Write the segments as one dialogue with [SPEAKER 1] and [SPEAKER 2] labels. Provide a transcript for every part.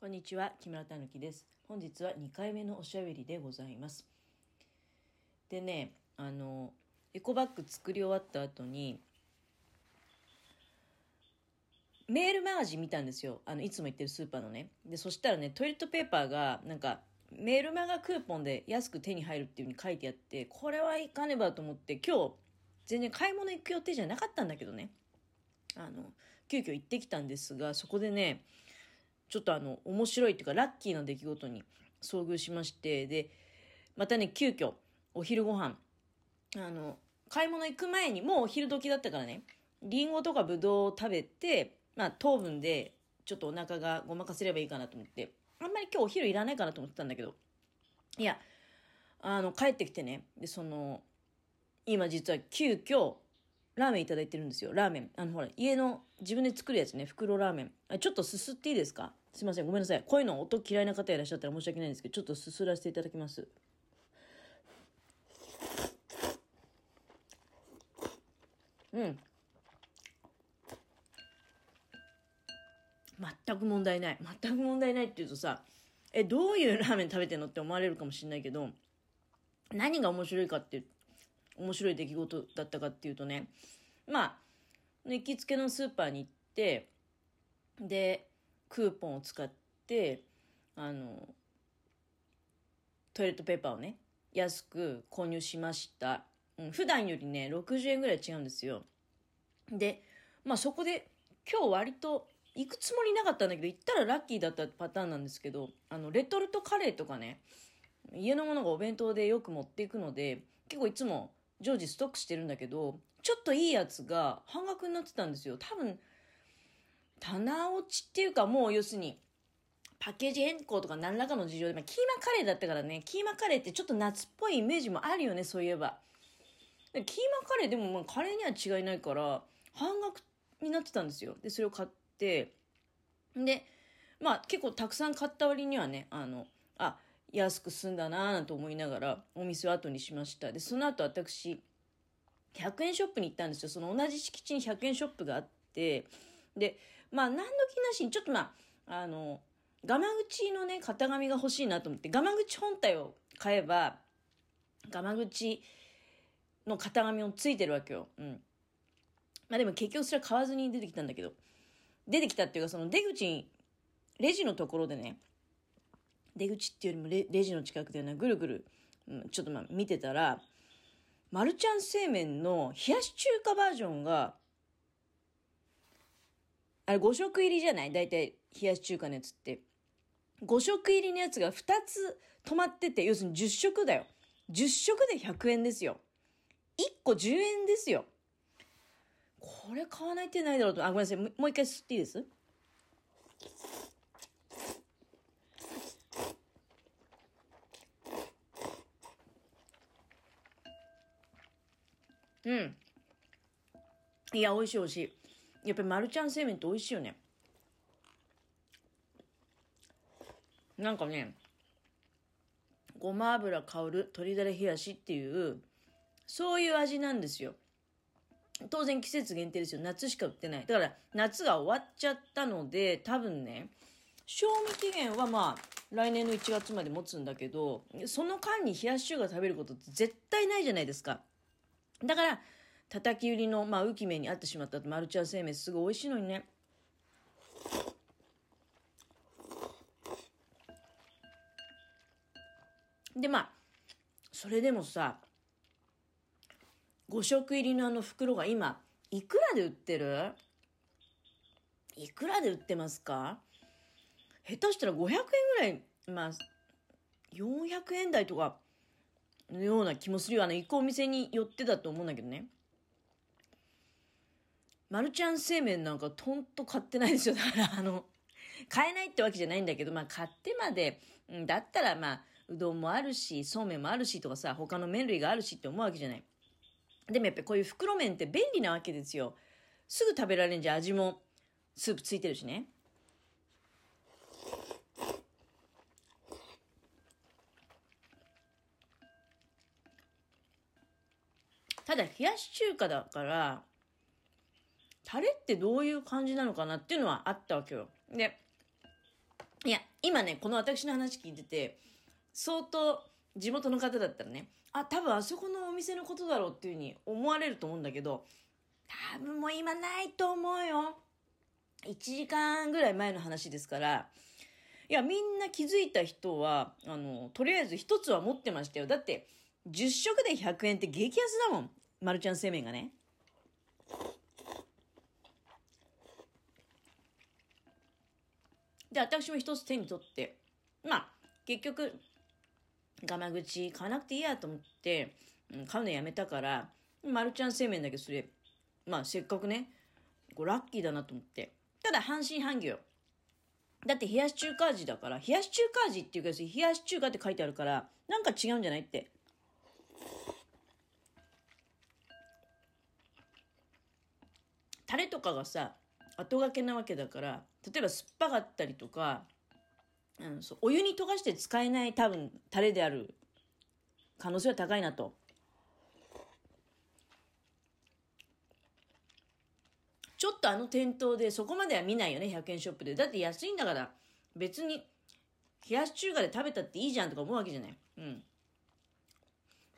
[SPEAKER 1] こんにちは、木村たぬきです。本日は2回目のおしゃべりでございます。でね、あの、エコバッグ作り終わった後に、メールマガジン見たんですよ。あの、いつも行ってるスーパーのね。で、そしたらね、トイレットペーパーが、なんか、メールマガクーポンで安く手に入るっていう風に書いてあって、これはいかねばと思って、今日、全然買い物行く予定じゃなかったんだけどね。あの、急遽行ってきたんですが、そこでね、ちょっとあの、面白いっていうか、ラッキーな出来事に遭遇しまして、で、またね、急遽、お昼ご飯、あの、買い物行く前に、もうお昼時だったからね、りんごとかぶどうを食べて、まあ、糖分で、ちょっとお腹がごまかせればいいかなと思って、あんまり今日お昼いらないかなと思ってたんだけど、いや、あの、帰ってきてね、で、その、今実は急遽、ラーメンいただいてるんですよ。ラーメン。あの、ほら、家の自分で作るやつね、袋ラーメン。あちょっとすすっていいですか？すいません。ごめんなさい。こういうの音嫌いな方いらっしゃったら申し訳ないんですけど、ちょっとすすらせていただきます。うん。全く問題ない。全く問題ないって言うとさ、え、どういうラーメン食べてんのって思われるかもしれないけど、何が面白いかって、面白い出来事だったかっていうとね、まあ、行きつけのスーパーに行って、で、クーポンを使って、あの、トイレットペーパーをね、安く購入しました。うん、普段よりね、60円ぐらい違うんですよ。で、まあそこで、今日割と行くつもりなかったんだけど、行ったらラッキーだったパターンなんですけど、あの、レトルトカレーとかね、家のものがお弁当でよく持っていくので、結構いつも常時ストックしてるんだけど、ちょっといいやつが半額になってたんですよ。多分、棚落ちっていうかもう要するに、パッケージ変更とか何らかの事情で、まあ、キーマカレーだったからね、キーマカレーってちょっと夏っぽいイメージもあるよね、そういえば。キーマカレーでもまあカレーには違いないから、半額になってたんですよ。で、それを買って、で、まあ結構たくさん買った割にはね、あの、あ、安く済んだなぁなんて思いながらお店を後にしました。で、その後私、100円ショップに行ったんですよ。その同じ敷地に100円ショップがあって、で、まあ何の気なしに、ちょっとまあ、あの、ガマ口のね、型紙が欲しいなと思って、ガマ口本体を買えば、ガマ口の型紙をついてるわけよ。うん。まあでも結局それは買わずに出てきたんだけど、出てきたっていうか、その出口に、レジのところでね、出口っていうよりもレジの近くでね、ぐるぐる、うん、ちょっとまあ見てたら、マルちゃん製麺の冷やし中華バージョンが、あれ5食入りじゃない？大体冷やし中華のやつって。5食入りのやつが2つ止まってて、要するに10食だよ。10食で100円ですよ。1個10円ですよ。これ買わない手ないだろうと。あ、ごめんなさい。もう一回吸っていいです？うん。いや、美味しい美味しい。やっぱりマルちゃん製麺って美味しいよね。なんかね、ごま油香る鶏だれ冷やしっていう、そういう味なんですよ。当然季節限定ですよ。夏しか売ってない。だから夏が終わっちゃったので、多分ね、賞味期限はまあ、来年の1月まで持つんだけど、その間に冷やし中華食べることって絶対ないじゃないですか。だから、叩き売りの、まあ、浮き目にあってしまったマルチャー製麺すごい美味しいのにね。で、まあ、それでもさ、5食入りのあの袋が今、いくらで売ってる？いくらで売ってますか？下手したら500円ぐらい、まあ、400円台とかのような気もするよ。あの、行くお店によってだと思うんだけどね。マルちゃん製麺なんかとんと買ってないですよ。だからあの、買えないってわけじゃないんだけど、まあ買ってまで、うん、だったらまあ、うどんもあるし、そうめんもあるしとかさ、他の麺類があるしって思うわけじゃない。でもやっぱりこういう袋麺って便利なわけですよ。すぐ食べられんじゃ味もスープついてるしね。ただ冷やし中華だから、タレってどういう感じなのかなっていうのはあったわけよ。で、いや、今ね、この私の話聞いてて、相当地元の方だったらね、あ、多分あそこのお店のことだろうっていうふうに思われると思うんだけど、多分もう今ないと思うよ。1時間ぐらい前の話ですから、いや、みんな気づいた人は、あの、とりあえず一つは持ってましたよ。だって、10食で100円って激安だもん。マルちゃん製麺がね。で、私も一つ手に取って、まあ、結局、ガマ口買わなくていいやと思って、うん、買うのやめたから、マルちゃん製麺だけそれ、まあ、せっかくね、こうラッキーだなと思って。ただ、半信半疑よ。だって冷やし中華味だから、冷やし中華味っていうか、冷やし中華って書いてあるから、なんか違うんじゃないって。タレとかがさ、後がけなわけだから、例えば酸っぱかったりとか、うん、そうお湯に溶かして使えない多分タレである可能性は高いなと。ちょっとあの店頭でそこまでは見ないよね、100円ショップで。だって安いんだから、別に冷やし中華で食べたっていいじゃんとか思うわけじゃない。うん。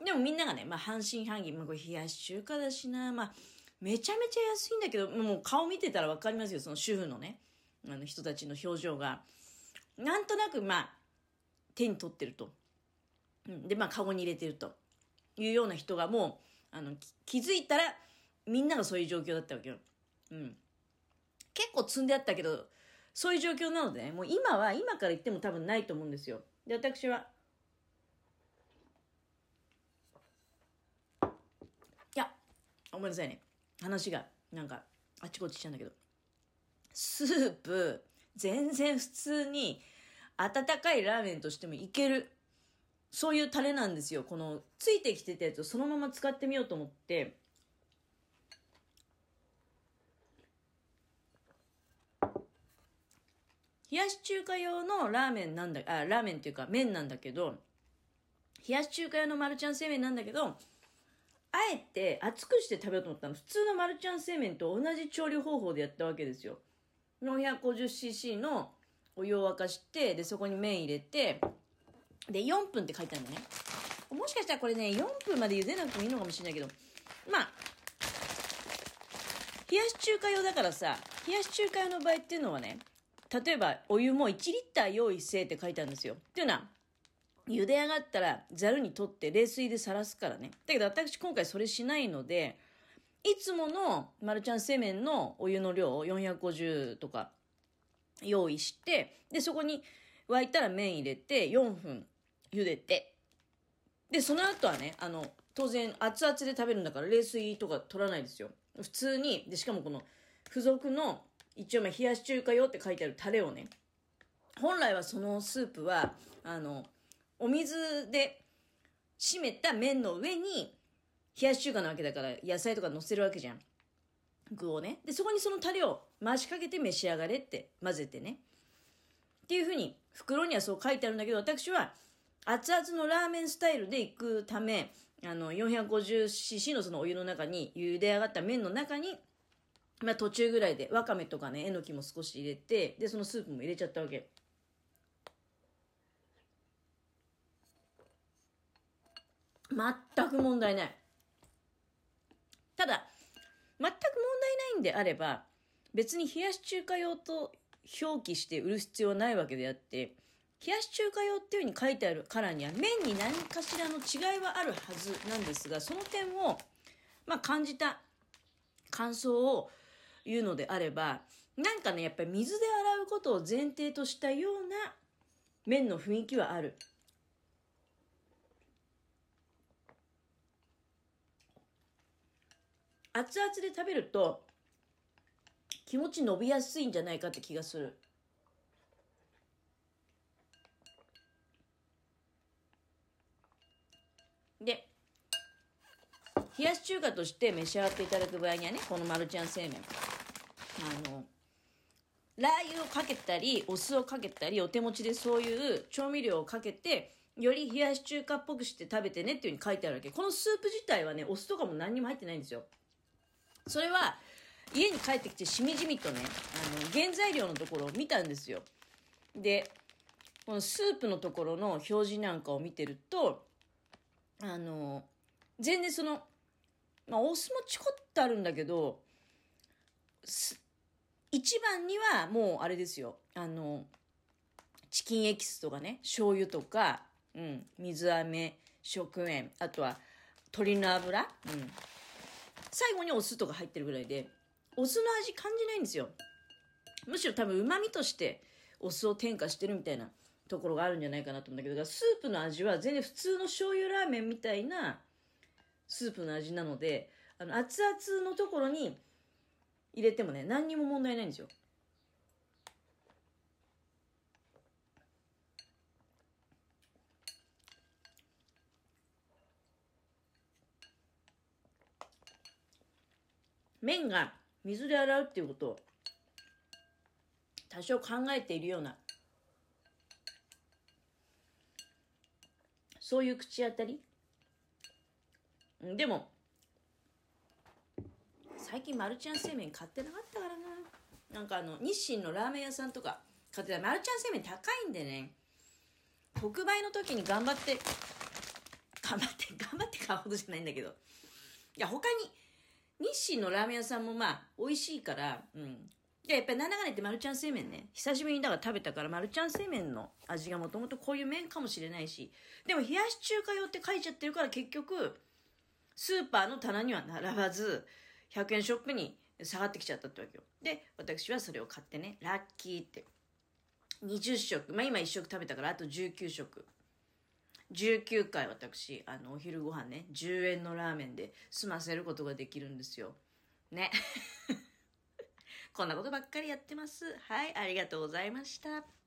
[SPEAKER 1] でもみんながね、まあ半信半疑、まあこれ冷やし中華だしな、まあめちゃめちゃ安いんだけど、もう顔見てたらわかりますよ、その主婦のね、あの人たちの表情が。なんとなくまあ、手に取ってると。うん、で、まあ、カゴに入れてるというような人がもう、あの、気づいたら、みんながそういう状況だったわけよ。うん。結構積んであったけど、そういう状況なのでね、もう今は、今から言っても多分ないと思うんですよ。で、私は、いや、ごめんなさいね。話が、なんか、あっちこっちしちゃうんだけど。スープ、全然普通に、温かいラーメンとしてもいける。そういうタレなんですよ。この、ついてきてたやつをそのまま使ってみようと思って、冷やし中華用のラーメンなんだ、あ、ラーメンっていうか麺なんだけど、冷やし中華用のマルちゃん製麺なんだけど、あえて熱くして食べようと思ったの。普通のマルちゃん製麺と同じ調理方法でやったわけですよ。450cc のお湯を沸かして、で、そこに麺入れて、で、4分って書いてあるのね。もしかしたらこれね、4分まで茹でなくてもいいのかもしれないけど、まあ、冷やし中華用だからさ、冷やし中華用の場合っていうのはね、例えばお湯も1リッター用意せって書いてあるんですよ。っていうのは、茹で上がったらざるに取って冷水でさらすからね。だけど私今回それしないので、いつものマルちゃん製麺のお湯の量を450とか用意して、で、そこに沸いたら麺入れて4分茹でて、で、その後はね、あの、当然熱々で食べるんだから冷水とか取らないですよ。普通に、で、しかもこの付属の一応まあ冷やし中華用って書いてあるタレをね、本来はそのスープは、あの、お水で締めた麺の上に冷やし中華なわけだから野菜とか乗せるわけじゃん。具をね。で、そこにそのタレを回しかけて召し上がれって混ぜてね。っていうふうに袋にはそう書いてあるんだけど、私は熱々のラーメンスタイルで行くため、あの、450cc のそのお湯の中に、茹で上がった麺の中に、まあ途中ぐらいでわかめとかね、えのきも少し入れて、で、そのスープも入れちゃったわけ。全く問題ない。ただ、全く問題ないんであれば、別に冷やし中華用と表記して売る必要はないわけであって、冷やし中華用っていう風に書いてあるからには、麺に何かしらの違いはあるはずなんですが、その点を、まあ、感じた感想を言うのであれば、なんかね、やっぱり水で洗うことを前提としたような麺の雰囲気はある。熱々で食べると気持ち伸びやすいんじゃないかって気がする。で、冷やし中華として召し上がっていただく場合にはね、このマルちゃん製麺。あの、ラー油をかけたり、お酢をかけたり、お手持ちでそういう調味料をかけて、より冷やし中華っぽくして食べてねっていう風に書いてあるわけ。このスープ自体はね、お酢とかも何にも入ってないんですよ。それは家に帰ってきてしみじみとねあの原材料のところを見たんですよで、このスープのところの表示なんかを見てると、あの、全然その、まあ、お酢もちこってあるんだけど、一番にはもうあれですよ。あの、チキンエキスとかね、醤油とか、うん、水飴、食塩、あとは鶏の油、うん。最後にお酢とか入ってるぐらいで、お酢の味感じないんですよ。むしろ多分旨味としてお酢を添加してるみたいなところがあるんじゃないかなと思うんだけど、スープの味は全然普通の醤油ラーメンみたいなスープの味なので、あの、熱々のところに入れてもね、何にも問題ないんですよ。麺が水で洗うっていうことを多少考えているようなそういう口当たり？でも最近マルちゃん製麺買ってなかったからな。なんかあの日清のラーメン屋さんとか買ってたマルちゃん製麺高いんでね。特売の時に頑張って頑張って頑張って買うほどじゃないんだけど。いや他に日清のラーメン屋さんもまあ、美味しいから、うん。で、やっぱりなんだかねってマルちゃん製麺ね。久しぶりにだから食べたから、マルちゃん製麺の味がもともとこういう麺かもしれないし、でも冷やし中華用って書いちゃってるから結局、スーパーの棚には並ばず、100円ショップに下がってきちゃったってわけよ。で、私はそれを買ってね、ラッキーって。20食。まあ今1食食べたから、あと19食。19回私、あの、お昼ご飯ね、10円のラーメンで済ませることができるんですよ。ね。こんなことばっかりやってます。はい、ありがとうございました。